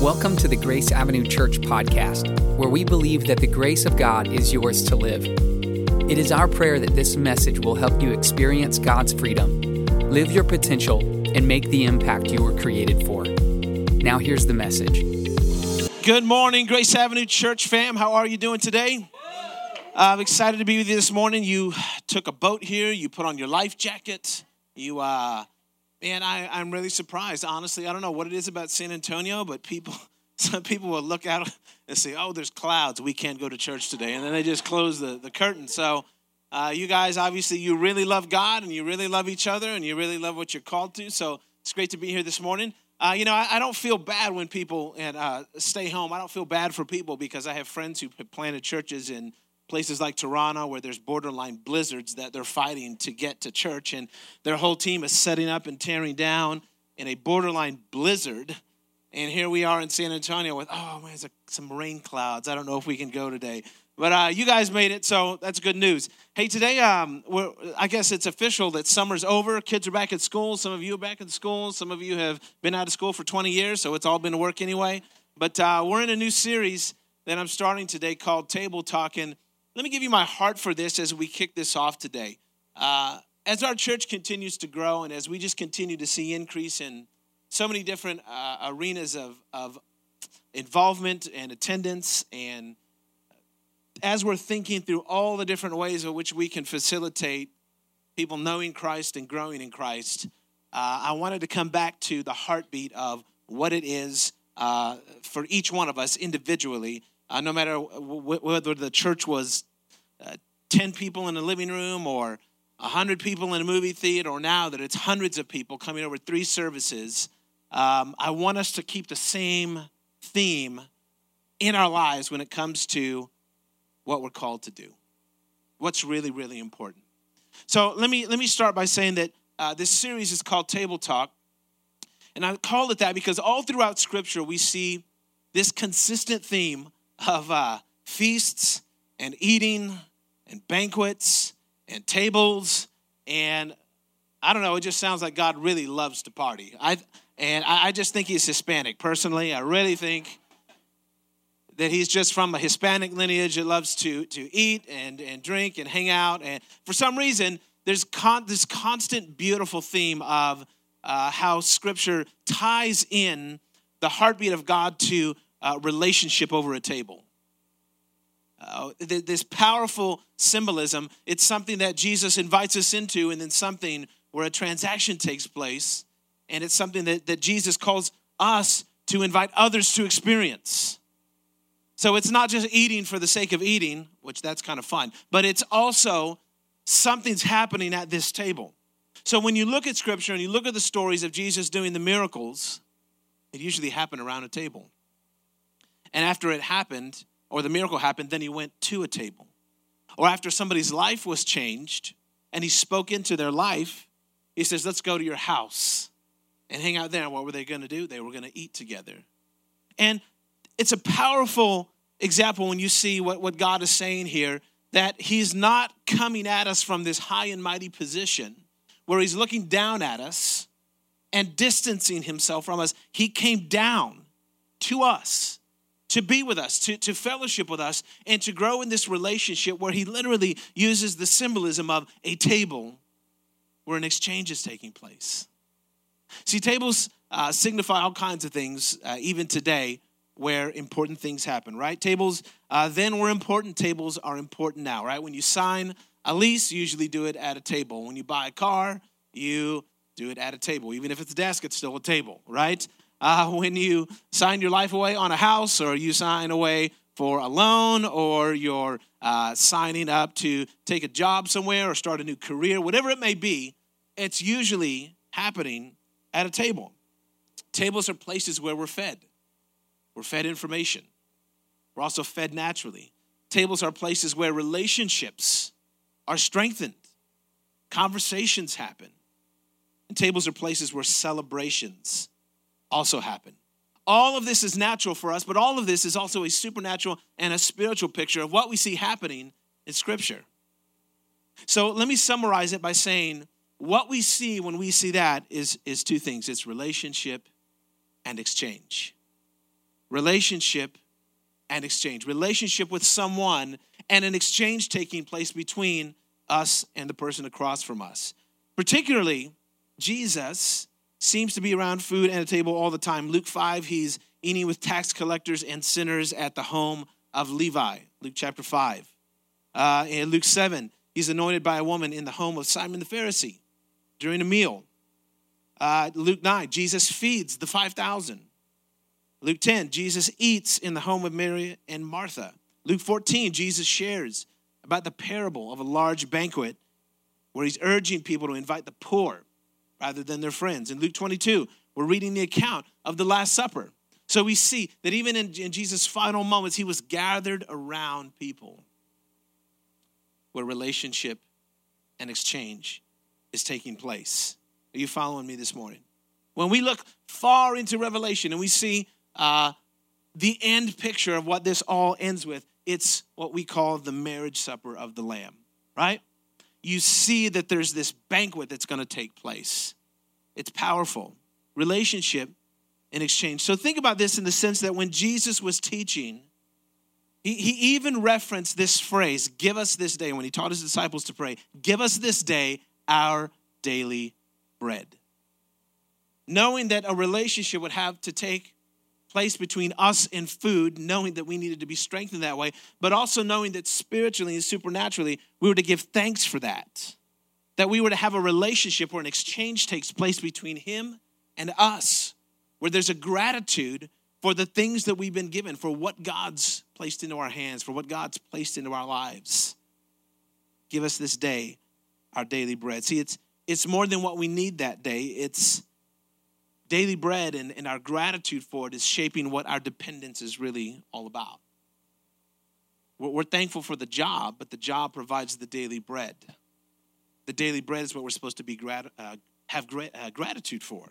Welcome to the Grace Avenue Church podcast, where we believe that the grace of God is yours to live. It is our prayer that this message will help you experience God's freedom, live your potential, and make the impact you were created for. Now, here's the message. Good morning, Grace Avenue Church fam. How are you doing today? I'm excited to be with you this morning. You took a boat here, you put on your life jacket, you, uh, Man, I, I'm really surprised. Honestly, I don't know what it is about San Antonio, but people, some people will look out and say, "Oh, there's clouds. We can't go to church today," and then they just close the, the curtain. So, uh, you guys, obviously, you really love God and you really love each other and you really love what you're called to. So it's great to be here this morning. Uh, you know, I, I, don't feel bad when people and uh, stay home. I don't feel bad for people because I have friends who planted churches in places like Toronto where there's borderline blizzards that they're fighting to get to church and their whole team is setting up and tearing down in a borderline blizzard. And here we are in San Antonio with oh man there's some rain clouds. I don't know if we can go today. But uh, you guys made it so that's good news. Hey today um, I guess it's official that summer's over. Kids are back at school. Some of you are back in school. Some of you have been out of school for 20 years so it's all been work anyway. But uh, we're in a new series that I'm starting today called Table Talking let me give you my heart for this as we kick this off today. Uh, as our church continues to grow and as we just continue to see increase in so many different uh, arenas of, of involvement and attendance, and as we're thinking through all the different ways in which we can facilitate people knowing Christ and growing in Christ, uh, I wanted to come back to the heartbeat of what it is uh, for each one of us individually uh, no matter w- whether the church was uh, 10 people in a living room or 100 people in a movie theater, or now that it's hundreds of people coming over three services, um, I want us to keep the same theme in our lives when it comes to what we're called to do. What's really, really important. So let me let me start by saying that uh, this series is called Table Talk, and I call it that because all throughout Scripture we see this consistent theme of uh, feasts and eating and banquets and tables and I don't know. It just sounds like God really loves to party. I and I, I just think he's Hispanic. Personally, I really think that he's just from a Hispanic lineage that loves to to eat and and drink and hang out. And for some reason, there's con- this constant beautiful theme of uh, how Scripture ties in the heartbeat of God to uh, relationship over a table. Uh, this powerful symbolism, it's something that Jesus invites us into, and then something where a transaction takes place, and it's something that, that Jesus calls us to invite others to experience. So it's not just eating for the sake of eating, which that's kind of fun, but it's also something's happening at this table. So when you look at scripture and you look at the stories of Jesus doing the miracles, it usually happened around a table. And after it happened, or the miracle happened, then he went to a table. Or after somebody's life was changed and he spoke into their life, he says, Let's go to your house and hang out there. And what were they going to do? They were going to eat together. And it's a powerful example when you see what, what God is saying here that he's not coming at us from this high and mighty position where he's looking down at us and distancing himself from us. He came down to us to be with us, to, to fellowship with us, and to grow in this relationship where he literally uses the symbolism of a table where an exchange is taking place. See, tables uh, signify all kinds of things, uh, even today, where important things happen, right? Tables uh, then were important, tables are important now, right? When you sign a lease, you usually do it at a table. When you buy a car, you do it at a table. Even if it's a desk, it's still a table, right? Uh, when you sign your life away on a house or you sign away for a loan or you're uh, signing up to take a job somewhere or start a new career, whatever it may be, it's usually happening at a table. Tables are places where we're fed. We're fed information. We're also fed naturally. Tables are places where relationships are strengthened, conversations happen. And tables are places where celebrations also happen. All of this is natural for us, but all of this is also a supernatural and a spiritual picture of what we see happening in Scripture. So let me summarize it by saying what we see when we see that is, is two things it's relationship and exchange. relationship and exchange. Relationship with someone and an exchange taking place between us and the person across from us. Particularly, Jesus seems to be around food and a table all the time. Luke 5, he's eating with tax collectors and sinners at the home of Levi. Luke chapter 5. Uh, in Luke 7, he's anointed by a woman in the home of Simon the Pharisee during a meal. Uh, Luke 9, Jesus feeds the 5,000. Luke 10, Jesus eats in the home of Mary and Martha. Luke 14, Jesus shares about the parable of a large banquet where he's urging people to invite the poor rather than their friends. In Luke 22, we're reading the account of the Last Supper. So we see that even in, in Jesus' final moments, he was gathered around people where relationship and exchange is taking place. Are you following me this morning? When we look far into Revelation and we see uh, the end picture of what this all ends with, it's what we call the marriage supper of the Lamb, right? You see that there's this banquet that's going to take place. It's powerful. Relationship in exchange. So think about this in the sense that when Jesus was teaching, he, he even referenced this phrase, give us this day, when he taught his disciples to pray, give us this day our daily bread. Knowing that a relationship would have to take place between us and food, knowing that we needed to be strengthened that way, but also knowing that spiritually and supernaturally, we were to give thanks for that. That we were to have a relationship where an exchange takes place between Him and us, where there's a gratitude for the things that we've been given, for what God's placed into our hands, for what God's placed into our lives. Give us this day our daily bread. See, it's it's more than what we need that day. It's daily bread and, and our gratitude for it is shaping what our dependence is really all about. We're, we're thankful for the job, but the job provides the daily bread. The daily bread is what we're supposed to be grat- uh, have gra- uh, gratitude for.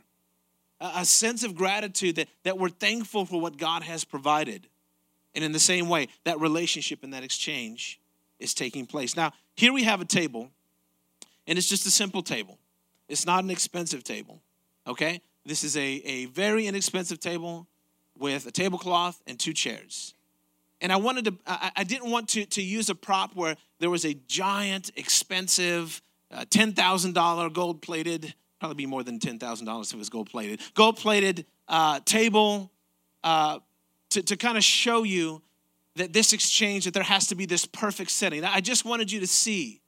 A, a sense of gratitude that, that we're thankful for what God has provided. And in the same way, that relationship and that exchange is taking place. Now, here we have a table, and it's just a simple table. It's not an expensive table, okay? This is a, a very inexpensive table with a tablecloth and two chairs. And I wanted to, I, I didn't want to, to use a prop where there was a giant, expensive, uh, $10,000 gold plated, probably be more than $10,000 if it was gold plated, gold plated uh, table uh, to, to kind of show you that this exchange, that there has to be this perfect setting. I just wanted you to see,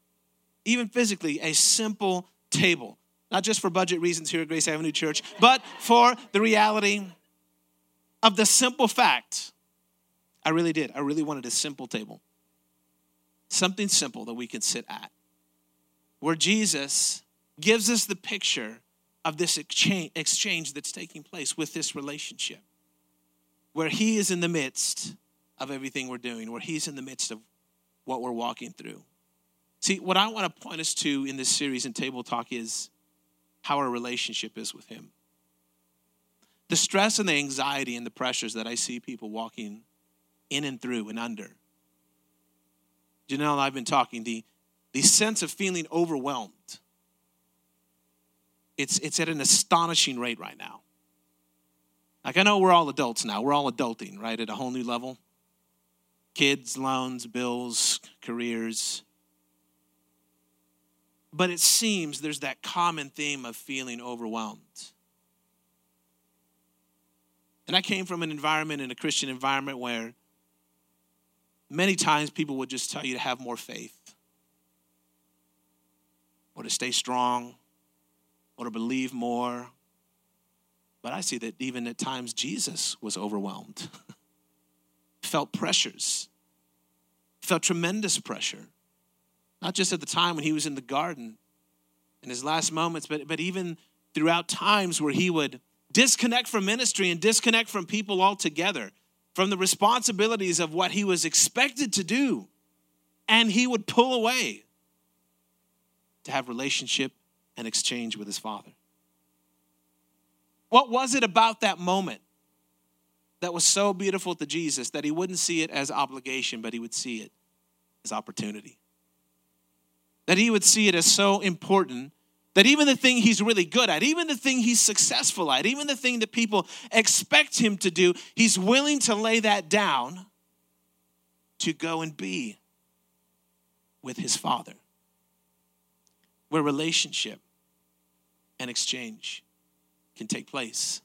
even physically, a simple table not just for budget reasons here at Grace Avenue Church, but for the reality of the simple fact. I really did. I really wanted a simple table. Something simple that we can sit at. Where Jesus gives us the picture of this exchange that's taking place with this relationship. Where He is in the midst of everything we're doing, where He's in the midst of what we're walking through. See, what I want to point us to in this series in Table Talk is how our relationship is with Him. The stress and the anxiety and the pressures that I see people walking in and through and under. Janelle and I have been talking, the, the sense of feeling overwhelmed. It's, it's at an astonishing rate right now. Like, I know we're all adults now. We're all adulting, right, at a whole new level. Kids, loans, bills, careers. But it seems there's that common theme of feeling overwhelmed. And I came from an environment, in a Christian environment, where many times people would just tell you to have more faith, or to stay strong, or to believe more. But I see that even at times Jesus was overwhelmed, felt pressures, felt tremendous pressure. Not just at the time when he was in the garden in his last moments, but, but even throughout times where he would disconnect from ministry and disconnect from people altogether, from the responsibilities of what he was expected to do. And he would pull away to have relationship and exchange with his father. What was it about that moment that was so beautiful to Jesus that he wouldn't see it as obligation, but he would see it as opportunity? That he would see it as so important That even the thing he's really good at, even the thing he's successful at, even the thing that people expect him to do, he's willing to lay that down to go and be with his father. Where relationship and exchange can take place.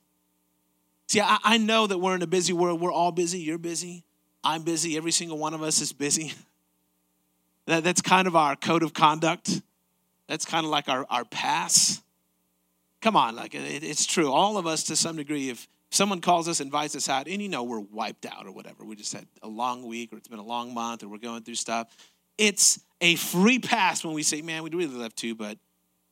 See, I, I know that we're in a busy world. We're all busy. You're busy. I'm busy. Every single one of us is busy. That, that's kind of our code of conduct. That's kind of like our, our pass. Come on, like it, it's true. All of us, to some degree, if someone calls us, invites us out, and you know we're wiped out or whatever, we just had a long week or it's been a long month or we're going through stuff, it's a free pass when we say, man, we'd really love to, but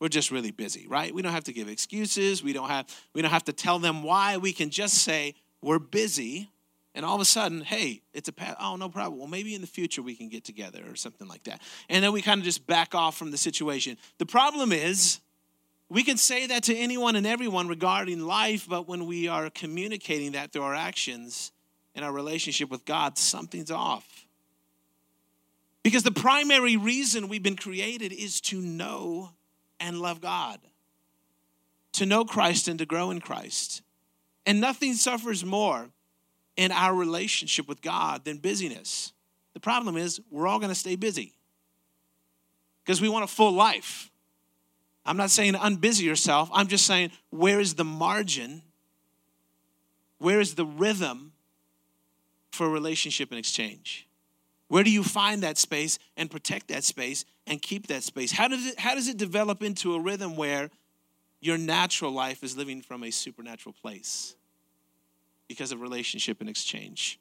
we're just really busy, right? We don't have to give excuses. We don't have we don't have to tell them why. We can just say we're busy and all of a sudden, hey, it's a path. Oh, no problem. Well, maybe in the future we can get together or something like that. And then we kind of just back off from the situation. The problem is, we can say that to anyone and everyone regarding life, but when we are communicating that through our actions and our relationship with God, something's off. Because the primary reason we've been created is to know and love God, to know Christ and to grow in Christ. And nothing suffers more in our relationship with God than busyness. The problem is, we're all going to stay busy because we want a full life. I'm not saying unbusy yourself. I'm just saying, where is the margin? Where is the rhythm for relationship and exchange? Where do you find that space and protect that space and keep that space? How does it, how does it develop into a rhythm where your natural life is living from a supernatural place? Because of relationship and exchange.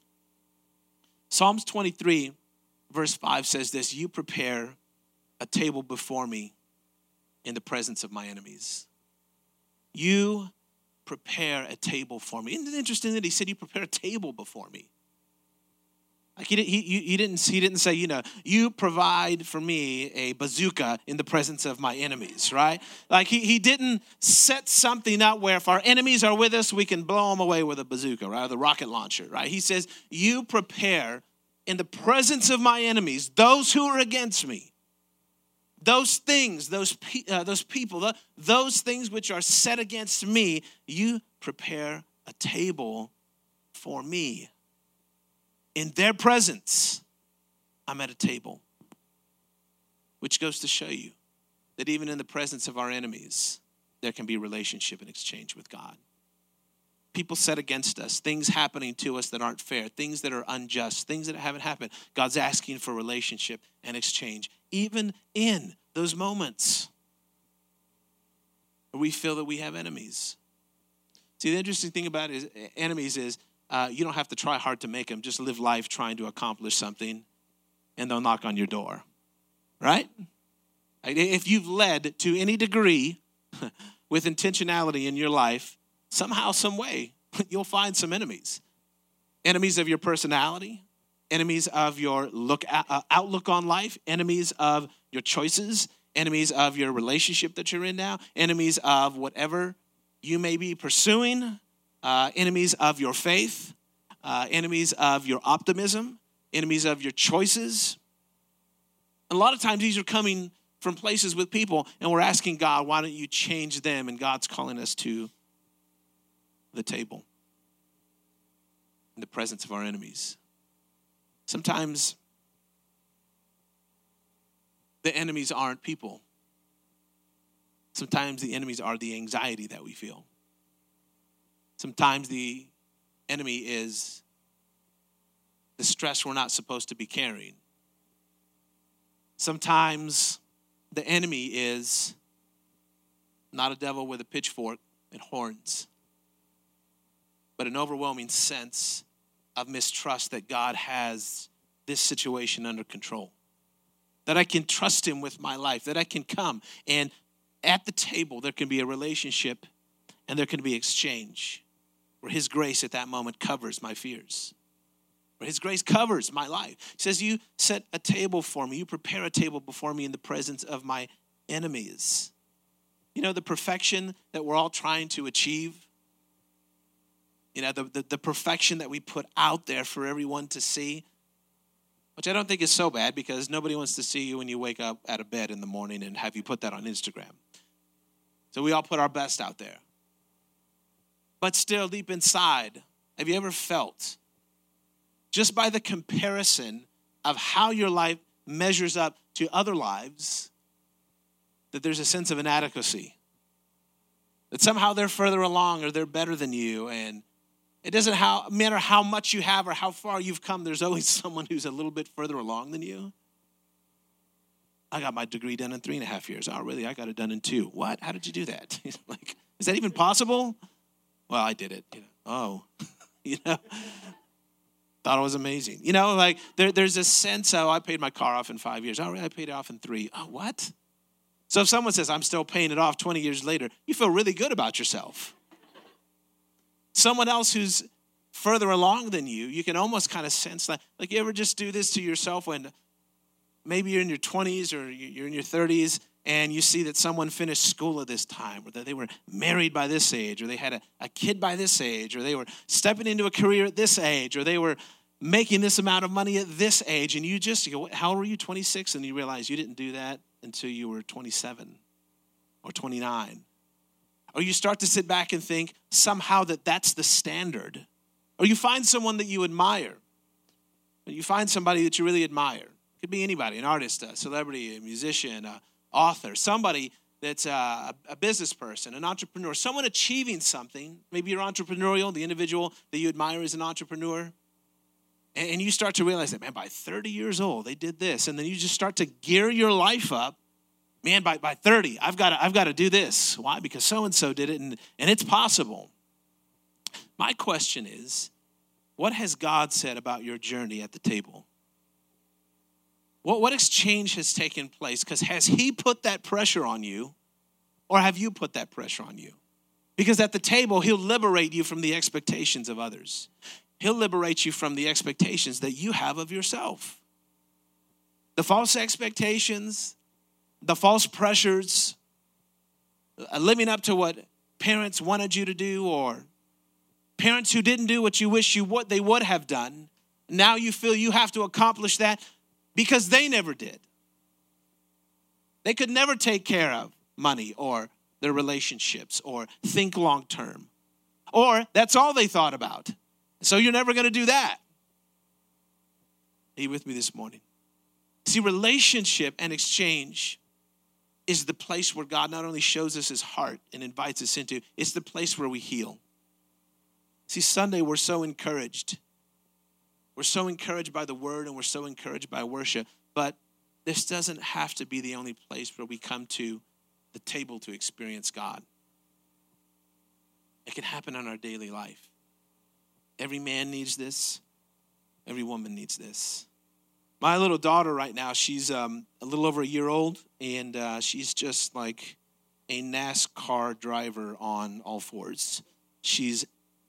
Psalms 23, verse 5 says this You prepare a table before me in the presence of my enemies. You prepare a table for me. Isn't it interesting that he said, You prepare a table before me? Like he, he, he, didn't, he didn't say, you know, you provide for me a bazooka in the presence of my enemies, right? Like he, he didn't set something up where if our enemies are with us, we can blow them away with a bazooka, right? Or the rocket launcher, right? He says, you prepare in the presence of my enemies, those who are against me, those things, those, uh, those people, those things which are set against me, you prepare a table for me in their presence, I'm at a table. Which goes to show you that even in the presence of our enemies, there can be relationship and exchange with God. People set against us, things happening to us that aren't fair, things that are unjust, things that haven't happened. God's asking for relationship and exchange, even in those moments where we feel that we have enemies. See, the interesting thing about is, enemies is uh, you don't have to try hard to make them. Just live life trying to accomplish something, and they'll knock on your door. Right? If you've led to any degree with intentionality in your life, somehow, some way, you'll find some enemies. Enemies of your personality, enemies of your look uh, outlook on life, enemies of your choices, enemies of your relationship that you're in now, enemies of whatever you may be pursuing, uh, enemies of your faith, uh, enemies of your optimism, enemies of your choices. a lot of times these are coming from places with people, and we're asking God, why don't you change them? And God's calling us to the table in the presence of our enemies. Sometimes the enemies aren't people. Sometimes the enemies are the anxiety that we feel. Sometimes the enemy is the stress we're not supposed to be carrying. Sometimes the enemy is not a devil with a pitchfork and horns, but an overwhelming sense of mistrust that God has this situation under control. That I can trust Him with my life, that I can come and at the table there can be a relationship and there can be exchange where His grace at that moment covers my fears. Where His grace covers my life. He says, You set a table for me, you prepare a table before me in the presence of my enemies. You know, the perfection that we're all trying to achieve, you know, the, the, the perfection that we put out there for everyone to see, which I don't think is so bad because nobody wants to see you when you wake up out of bed in the morning and have you put that on Instagram. So we all put our best out there. But still, deep inside, have you ever felt, just by the comparison of how your life measures up to other lives, that there's a sense of inadequacy? That somehow they're further along or they're better than you. And it doesn't how, matter how much you have or how far you've come, there's always someone who's a little bit further along than you. I got my degree done in three and a half years. Oh, really? I got it done in two. What? How did you do that? like, is that even possible? Well, I did it. You know, oh, you know, thought it was amazing. You know, like there, there's a sense. Oh, I paid my car off in five years. Oh, really? I paid it off in three. Oh, what? So if someone says I'm still paying it off 20 years later, you feel really good about yourself. Someone else who's further along than you, you can almost kind of sense that. Like you ever just do this to yourself when maybe you're in your 20s or you're in your 30s and you see that someone finished school at this time or that they were married by this age or they had a, a kid by this age or they were stepping into a career at this age or they were making this amount of money at this age and you just you go how old were you 26 and you realize you didn't do that until you were 27 or 29 or you start to sit back and think somehow that that's the standard. Or you find someone that you admire. You find somebody that you really admire. Could be anybody an artist, a celebrity, a musician, author, somebody that's a, a business person, an entrepreneur, someone achieving something. Maybe you're entrepreneurial, the individual that you admire is an entrepreneur. And you start to realize that, man, by 30 years old, they did this. And then you just start to gear your life up. Man, by, by 30, I've got I've got to do this. Why? Because so and so did it, and, and it's possible. My question is what has God said about your journey at the table? What, what exchange has taken place? Because has He put that pressure on you, or have you put that pressure on you? Because at the table, He'll liberate you from the expectations of others, He'll liberate you from the expectations that you have of yourself. The false expectations, the false pressures, uh, living up to what parents wanted you to do, or parents who didn't do what you wish you would they would have done. Now you feel you have to accomplish that because they never did. They could never take care of money or their relationships or think long term. Or that's all they thought about. So you're never going to do that. Are you with me this morning? See, relationship and exchange is the place where God not only shows us his heart and invites us into, it's the place where we heal. See, Sunday we're so encouraged we're so encouraged by the word and we're so encouraged by worship, but this doesn't have to be the only place where we come to the table to experience God. It can happen in our daily life. Every man needs this, every woman needs this. My little daughter, right now, she's um, a little over a year old, and uh, she's just like a NASCAR driver on all fours. She's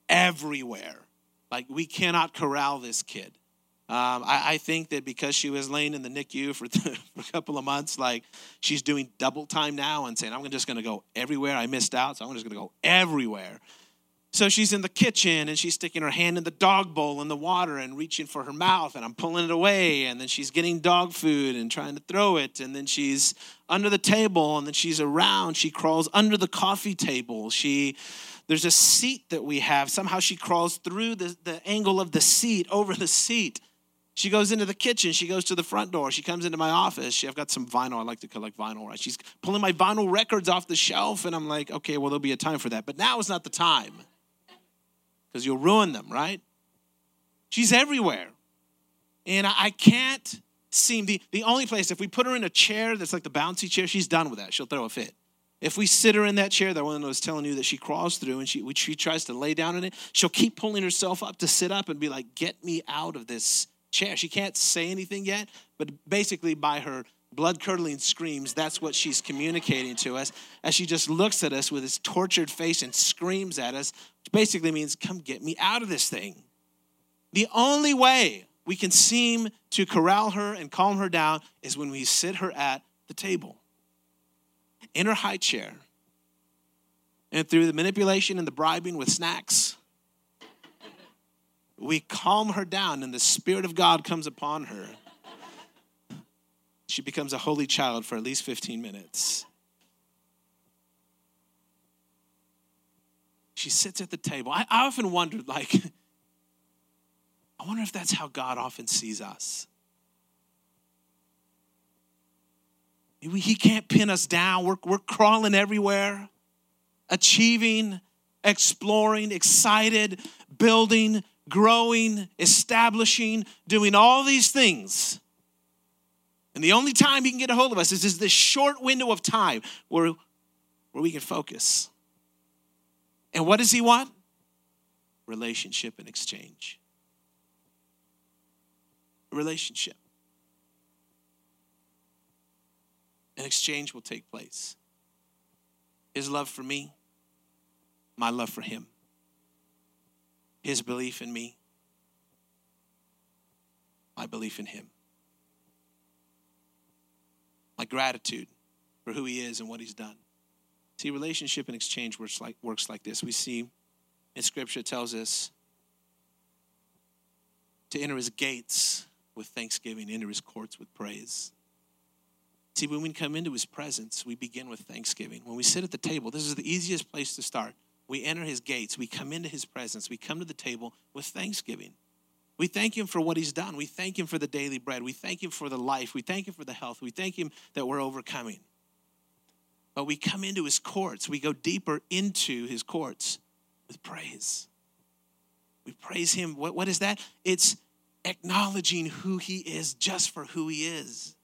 everywhere. Like, we cannot corral this kid. Um, I, I, think that because she was laying in the NICU for, for, a couple of months, like she's doing double time now and saying, I'm just going to go everywhere. I missed out, so I'm just going to go everywhere. So she's in the kitchen and she's sticking her hand in the dog bowl in the water and reaching for her mouth, and I'm pulling it away. And then she's getting dog food and trying to throw it. And then she's under the table and then she's around. She crawls under the coffee table. She there's a seat that we have. Somehow she crawls through the, the angle of the seat, over the seat. She goes into the kitchen. She goes to the front door. She comes into my office. She, I've got some vinyl. I like to collect vinyl, right? She's pulling my vinyl records off the shelf, and I'm like, okay, well, there'll be a time for that. But now is not the time because you'll ruin them, right? She's everywhere. And I, I can't seem, the, the only place, if we put her in a chair that's like the bouncy chair, she's done with that. She'll throw a fit. If we sit her in that chair, that one I was telling you that she crawls through and she, she tries to lay down in it, she'll keep pulling herself up to sit up and be like, Get me out of this chair. She can't say anything yet, but basically, by her blood curdling screams, that's what she's communicating to us as she just looks at us with this tortured face and screams at us, which basically means, Come get me out of this thing. The only way we can seem to corral her and calm her down is when we sit her at the table in her high chair. And through the manipulation and the bribing with snacks, we calm her down and the Spirit of God comes upon her. She becomes a holy child for at least 15 minutes. she sits at the table. I, I often wondered, like, I wonder if that's how God often sees us. He can't pin us down. We're, we're crawling everywhere, achieving, exploring, excited, building, growing, establishing, doing all these things. And the only time he can get a hold of us is, is this short window of time where, where we can focus. And what does he want? Relationship and exchange. Relationship. An exchange will take place. His love for me, my love for him. His belief in me, my belief in him. My gratitude for who he is and what he's done. See, relationship and exchange works like, works like this. We see in Scripture tells us to enter his gates with thanksgiving, enter his courts with praise. See, when we come into his presence, we begin with thanksgiving. When we sit at the table, this is the easiest place to start. We enter his gates, we come into his presence, we come to the table with thanksgiving. We thank him for what he's done. We thank him for the daily bread. We thank him for the life. We thank him for the health. We thank him that we're overcoming. But we come into his courts, we go deeper into his courts with praise. We praise him. What, what is that? It's acknowledging who he is just for who he is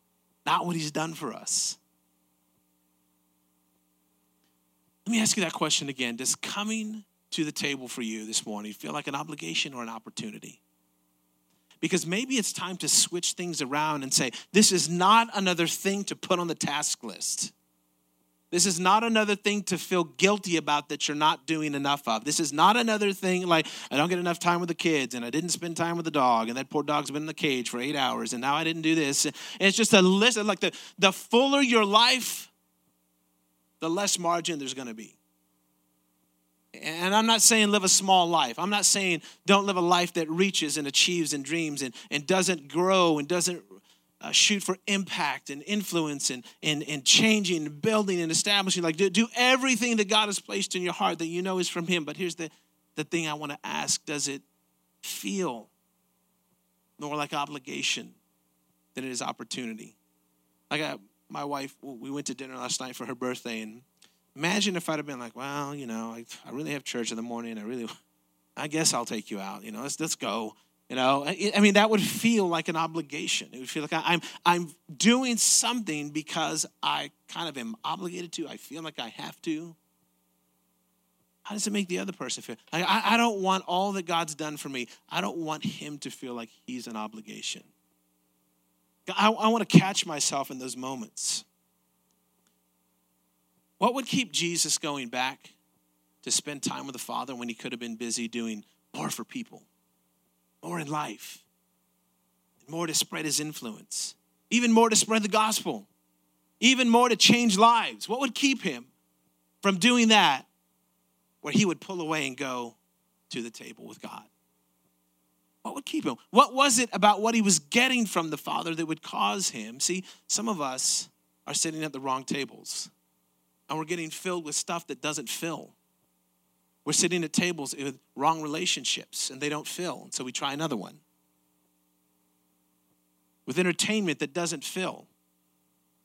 not what he's done for us. Let me ask you that question again. Does coming to the table for you this morning feel like an obligation or an opportunity? Because maybe it's time to switch things around and say, this is not another thing to put on the task list. This is not another thing to feel guilty about that you're not doing enough of. This is not another thing like I don't get enough time with the kids and I didn't spend time with the dog and that poor dog's been in the cage for eight hours and now I didn't do this. And it's just a list like the, the fuller your life, the less margin there's going to be. And I'm not saying live a small life. I'm not saying don't live a life that reaches and achieves and dreams and, and doesn't grow and doesn't uh, shoot for impact and influence and, and, and changing and building and establishing. Like, do, do everything that God has placed in your heart that you know is from Him. But here's the, the thing I want to ask Does it feel more like obligation than it is opportunity? Like, I, my wife, we went to dinner last night for her birthday, and imagine if I'd have been like, well, you know, I, I really have church in the morning. I really, I guess I'll take you out. You know, let's, let's go. You know, I mean, that would feel like an obligation. It would feel like I'm, I'm doing something because I kind of am obligated to. I feel like I have to. How does it make the other person feel? I, I don't want all that God's done for me. I don't want him to feel like he's an obligation. I, I want to catch myself in those moments. What would keep Jesus going back to spend time with the Father when he could have been busy doing more for people? More in life, more to spread his influence, even more to spread the gospel, even more to change lives. What would keep him from doing that where he would pull away and go to the table with God? What would keep him? What was it about what he was getting from the Father that would cause him? See, some of us are sitting at the wrong tables and we're getting filled with stuff that doesn't fill. We're sitting at tables with wrong relationships and they don't fill, and so we try another one. With entertainment that doesn't fill.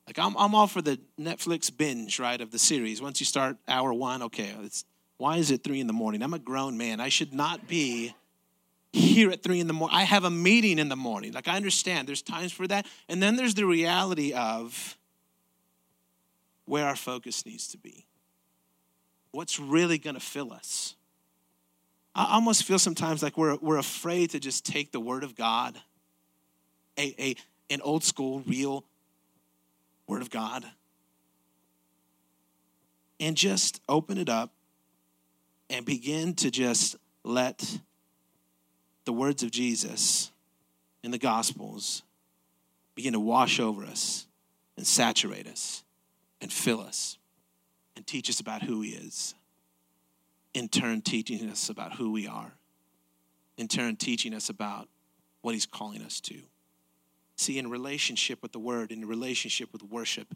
Like I'm, I'm all for the Netflix binge, right, of the series. Once you start hour one, okay, it's why is it three in the morning? I'm a grown man. I should not be here at three in the morning. I have a meeting in the morning. Like I understand there's times for that. And then there's the reality of where our focus needs to be what's really going to fill us. I almost feel sometimes like we're, we're afraid to just take the word of God, a, a, an old school, real word of God, and just open it up and begin to just let the words of Jesus in the Gospels begin to wash over us and saturate us and fill us and teach us about who He is. In turn, teaching us about who we are. In turn, teaching us about what He's calling us to. See, in relationship with the Word, in relationship with worship,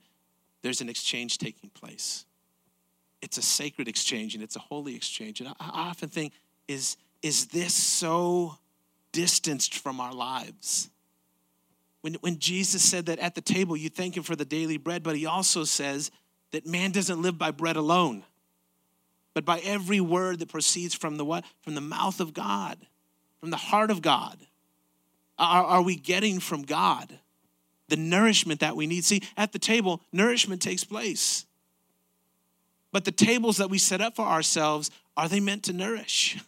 there's an exchange taking place. it's a sacred exchange and it's a holy exchange. And I, often think, is, is this so distanced from our lives? When, when Jesus said that at the table, you thank him for the daily bread, but he also says that man doesn't live by bread alone, but by every word that proceeds from the what? From the mouth of God, from the heart of God. Are, are we getting from God the nourishment that we need? See, at the table, nourishment takes place. But the tables that we set up for ourselves, are they meant to nourish?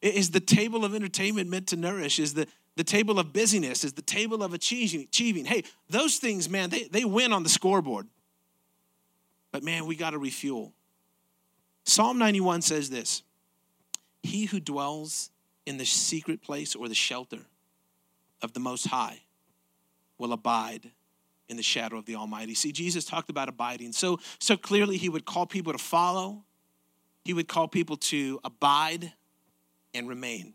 Is the table of entertainment meant to nourish? Is the, the table of busyness? Is the table of achieving? achieving? Hey, those things, man, they, they win on the scoreboard. But man, we got to refuel. Psalm 91 says this He who dwells in the secret place or the shelter of the Most High will abide in the shadow of the Almighty. See, Jesus talked about abiding. So, so clearly, he would call people to follow, he would call people to abide and remain.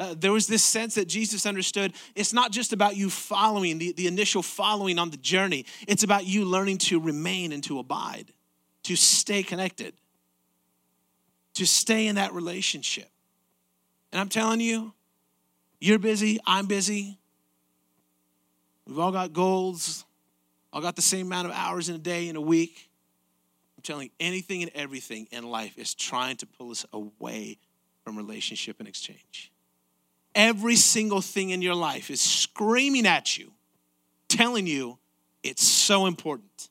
Uh, there was this sense that Jesus understood it's not just about you following, the, the initial following on the journey. It's about you learning to remain and to abide, to stay connected, to stay in that relationship. And I'm telling you, you're busy, I'm busy. We've all got goals, all got the same amount of hours in a day, in a week. I'm telling you, anything and everything in life is trying to pull us away from relationship and exchange. Every single thing in your life is screaming at you, telling you it's so important.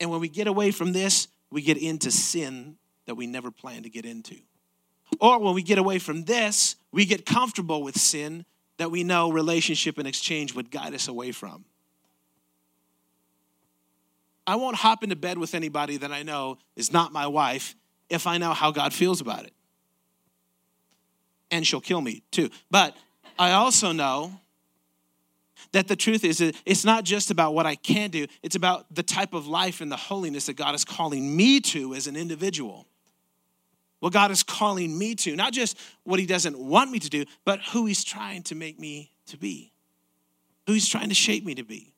And when we get away from this, we get into sin that we never planned to get into. Or when we get away from this, we get comfortable with sin that we know relationship and exchange would guide us away from. I won't hop into bed with anybody that I know is not my wife if I know how God feels about it. And she'll kill me too. But I also know that the truth is it's not just about what I can do, it's about the type of life and the holiness that God is calling me to as an individual what God is calling me to, not just what He doesn't want me to do, but who He's trying to make me to be, who He's trying to shape me to be.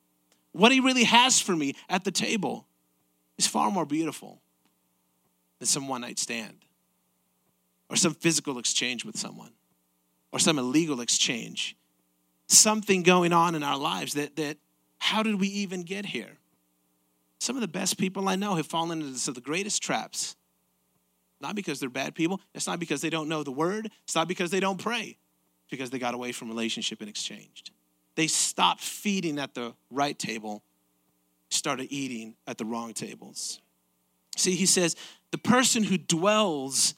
What He really has for me at the table is far more beautiful than some one night stand or some physical exchange with someone or some illegal exchange. Something going on in our lives that, that how did we even get here? Some of the best people I know have fallen into some of the greatest traps not because they're bad people. It's not because they don't know the word. It's not because they don't pray. It's because they got away from relationship and exchanged. They stopped feeding at the right table, started eating at the wrong tables. See, he says, the person who dwells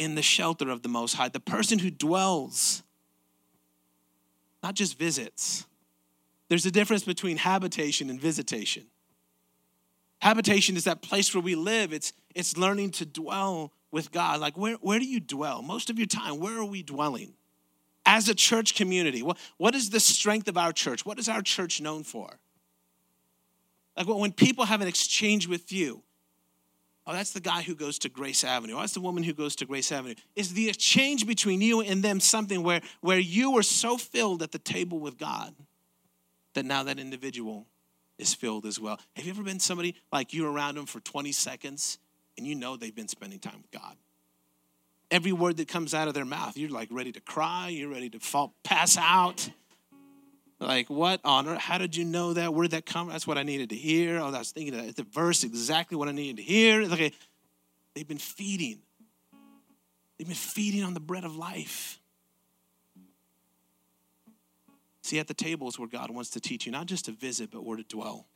in the shelter of the Most High, the person who dwells, not just visits. There's a difference between habitation and visitation. Habitation is that place where we live. It's, it's learning to dwell with God. Like, where, where do you dwell? Most of your time, where are we dwelling? As a church community, what, what is the strength of our church? What is our church known for? Like, when people have an exchange with you, oh, that's the guy who goes to Grace Avenue. Oh, that's the woman who goes to Grace Avenue. Is the exchange between you and them something where, where you were so filled at the table with God that now that individual is filled as well. Have you ever been somebody like you around them for 20 seconds and you know they've been spending time with God? Every word that comes out of their mouth, you're like ready to cry, you're ready to fall, pass out. Like, what on earth? How did you know that? Where did that come? That's what I needed to hear. Oh, I was thinking that. the verse exactly what I needed to hear. Okay, they've been feeding. They've been feeding on the bread of life. See, at the table is where God wants to teach you, not just to visit, but where to dwell.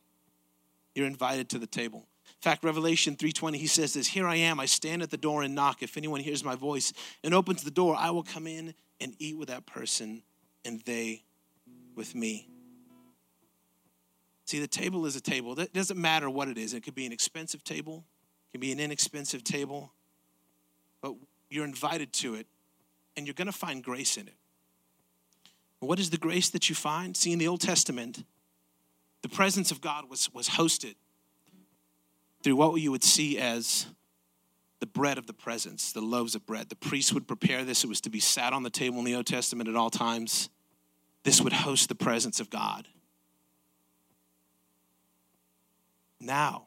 You're invited to the table. In fact, Revelation 3:20, he says this, "Here I am, I stand at the door and knock. If anyone hears my voice and opens the door, I will come in and eat with that person and they with me." See, the table is a table. It doesn't matter what it is. It could be an expensive table, it can be an inexpensive table, but you're invited to it and you're going to find grace in it. What is the grace that you find? See, in the Old Testament, the presence of God was, was hosted through what you would see as the bread of the presence, the loaves of bread. The priests would prepare this. It was to be sat on the table in the Old Testament at all times. This would host the presence of God. Now,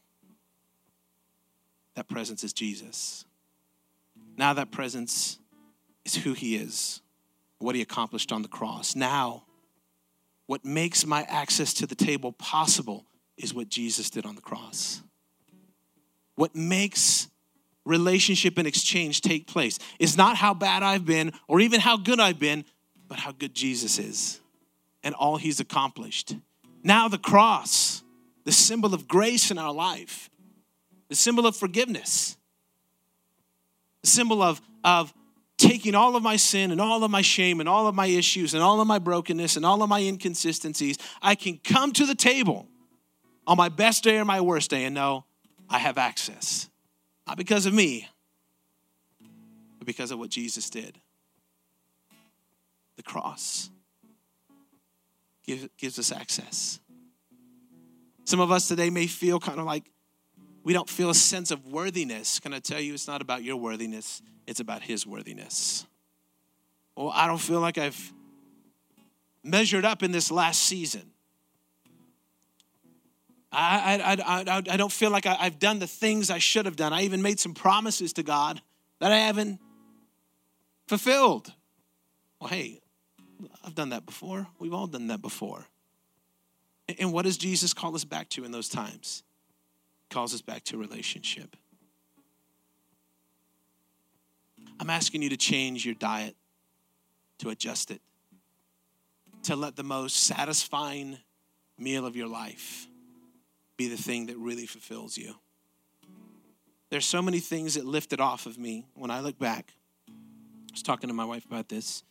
that presence is Jesus. Now that presence is who he is, what he accomplished on the cross. Now, what makes my access to the table possible is what Jesus did on the cross. What makes relationship and exchange take place is not how bad I've been or even how good I've been, but how good Jesus is and all he's accomplished. Now, the cross, the symbol of grace in our life, the symbol of forgiveness, the symbol of, of taking all of my sin and all of my shame and all of my issues and all of my brokenness and all of my inconsistencies. I can come to the table on my best day or my worst day and know I have access. Not because of me, but because of what Jesus did. The cross gives us access. Some of us today may feel kind of like we don't feel a sense of worthiness. Can I tell you, it's not about your worthiness, it's about His worthiness. Well, I don't feel like I've measured up in this last season. I, I, I, I don't feel like I, I've done the things I should have done. I even made some promises to God that I haven't fulfilled. Well, hey, I've done that before. We've all done that before. And what does Jesus call us back to in those times? He calls us back to relationship. I'm asking you to change your diet, to adjust it, to let the most satisfying meal of your life be the thing that really fulfills you. There's so many things that lifted off of me when I look back. I was talking to my wife about this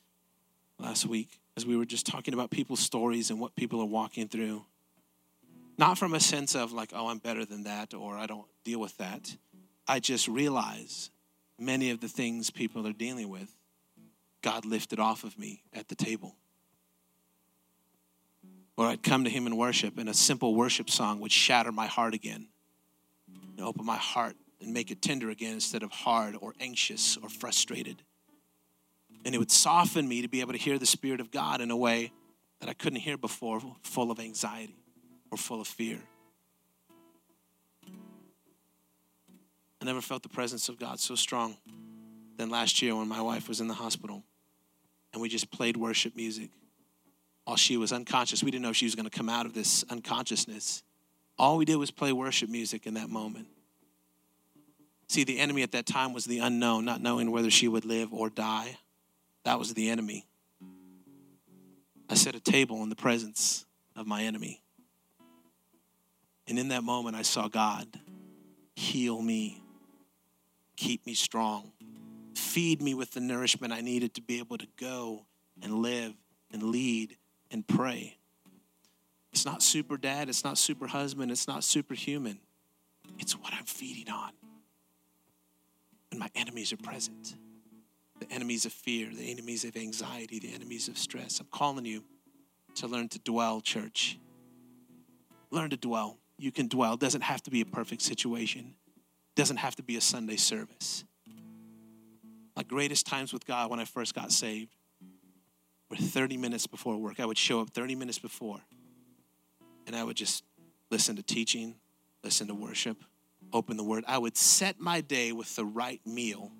last week as we were just talking about people's stories and what people are walking through. Not from a sense of like, oh, I'm better than that or I don't deal with that. I just realize many of the things people are dealing with, God lifted off of me at the table or I'd come to Him in worship, and a simple worship song would shatter my heart again and open my heart and make it tender again instead of hard or anxious or frustrated. And it would soften me to be able to hear the Spirit of God in a way that I couldn't hear before, full of anxiety or full of fear. I never felt the presence of God so strong than last year when my wife was in the hospital and we just played worship music while she was unconscious. We didn't know if she was going to come out of this unconsciousness. All we did was play worship music in that moment. See, the enemy at that time was the unknown, not knowing whether she would live or die. That was the enemy. I set a table in the presence of my enemy. And in that moment, I saw God heal me, keep me strong, feed me with the nourishment I needed to be able to go and live and lead and pray. It's not super dad, it's not super husband, it's not superhuman. It's what I'm feeding on. And my enemies are present the enemies of fear, the enemies of anxiety, the enemies of stress. I'm calling you to learn to dwell, church. Learn to dwell. You can dwell. It doesn't have to be a perfect situation. It doesn't have to be a Sunday service. My greatest times with God when I first got saved were 30 minutes before work. I would show up 30 minutes before and I would just listen to teaching, listen to worship, open the word. I would set my day with the right meal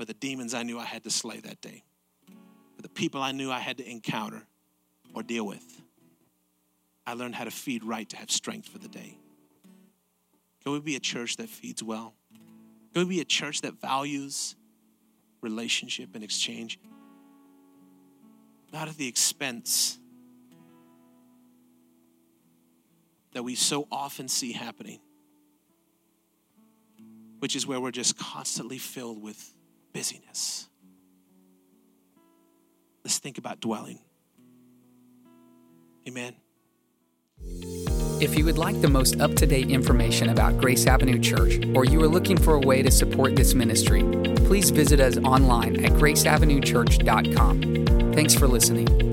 for the demons I knew I had to slay that day, for the people I knew I had to encounter or deal with. I learned how to feed right to have strength for the day. Can we be a church that feeds well? Can we be a church that values relationship and exchange? not at the expense that we so often see happening, which is where we're just constantly filled with busyness. Let's think about dwelling. Amen. If you would like the most up to date information about Grace Avenue Church, or you are looking for a way to support this ministry, please visit us online at graceavenuechurch.com. Thanks for listening.